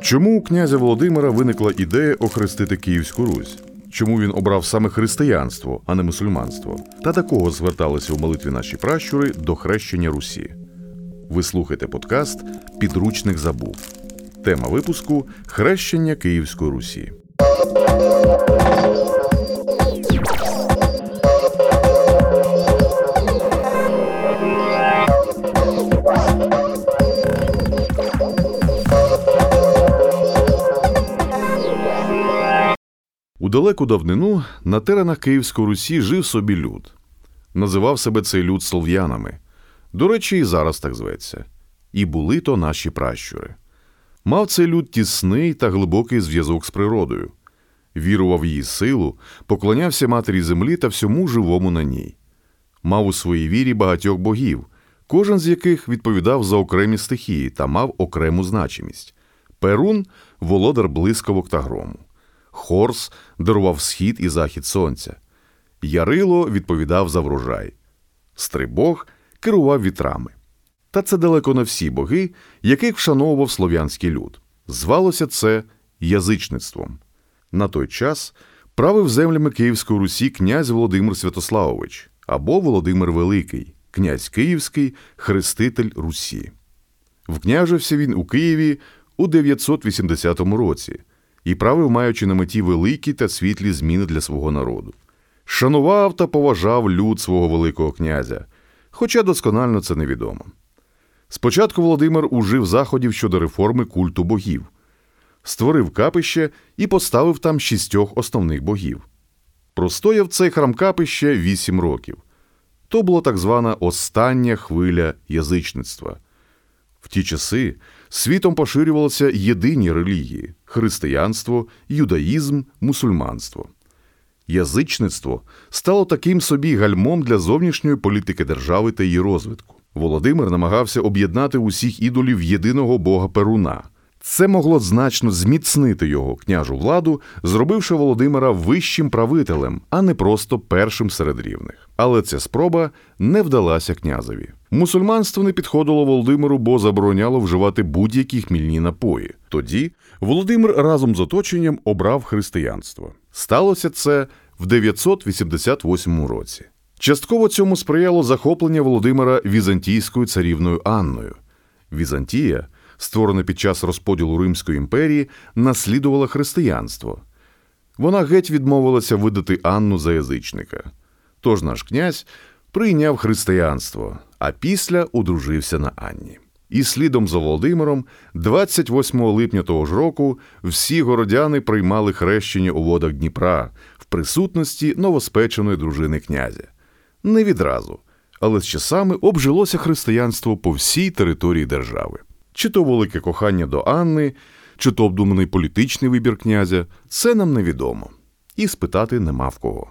Чому у князя Володимира виникла ідея охрестити Київську Русь? Чому він обрав саме християнство, а не мусульманство? Та до кого зверталися у молитві наші пращури до хрещення Русі? Ви слухаєте подкаст Підручник забув. Тема випуску Хрещення Київської Русі. У далеку давнину на теренах Київської Русі жив собі люд. Називав себе цей люд слов'янами. До речі, і зараз так зветься. І були то наші пращури. Мав цей люд тісний та глибокий зв'язок з природою, вірував її силу, поклонявся матері землі та всьому живому на ній. Мав у своїй вірі багатьох богів, кожен з яких відповідав за окремі стихії та мав окрему значимість. Перун володар блискавок та грому. Хорс дарував схід і захід сонця. Ярило відповідав за врожай. Стрибог керував вітрами. Та це далеко не всі боги, яких вшановував слов'янський люд. Звалося це язичництвом. На той час правив землями Київської Русі князь Володимир Святославович або Володимир Великий, князь Київський, хреститель Русі. Вкняжився він у Києві у 980 році і правив, маючи на меті великі та світлі зміни для свого народу. Шанував та поважав люд свого Великого князя, хоча досконально це невідомо. Спочатку Володимир ужив заходів щодо реформи культу богів, створив капище і поставив там шістьох основних богів. Простояв цей храм капище вісім років. То була так звана остання хвиля язичництва. В ті часи світом поширювалися єдині релігії християнство, юдаїзм, мусульманство. Язичництво стало таким собі гальмом для зовнішньої політики держави та її розвитку. Володимир намагався об'єднати усіх ідолів єдиного бога Перуна. Це могло значно зміцнити його княжу владу, зробивши Володимира вищим правителем, а не просто першим серед рівних. Але ця спроба не вдалася князеві. Мусульманство не підходило Володимиру, бо забороняло вживати будь-які хмільні напої. Тоді Володимир разом з оточенням обрав християнство. Сталося це в 988 році. Частково цьому сприяло захоплення Володимира Візантійською царівною Анною. Візантія, створена під час розподілу Римської імперії, наслідувала християнство. Вона геть відмовилася видати Анну за язичника. Тож наш князь прийняв християнство, а після одружився на Анні. І слідом за Володимиром, 28 липня того ж року, всі городяни приймали хрещення у водах Дніпра в присутності новоспеченої дружини князя. Не відразу, але з часами обжилося християнство по всій території держави. Чи то велике кохання до Анни, чи то обдуманий політичний вибір князя, це нам невідомо, і спитати нема в кого.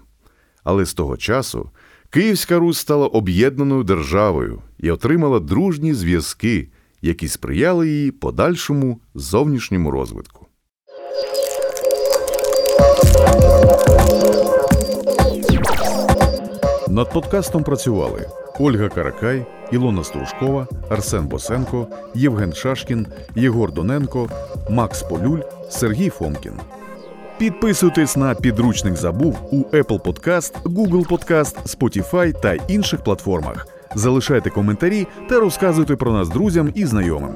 Але з того часу Київська Русь стала об'єднаною державою і отримала дружні зв'язки, які сприяли її подальшому зовнішньому розвитку. Над подкастом працювали Ольга Каракай, Ілона Стружкова, Арсен Босенко, Євген Шашкін, Єгор Доненко, Макс Полюль, Сергій Фомкін. Підписуйтесь на підручник забув у Apple Podcast, Google Podcast, Spotify та інших платформах. Залишайте коментарі та розказуйте про нас друзям і знайомим.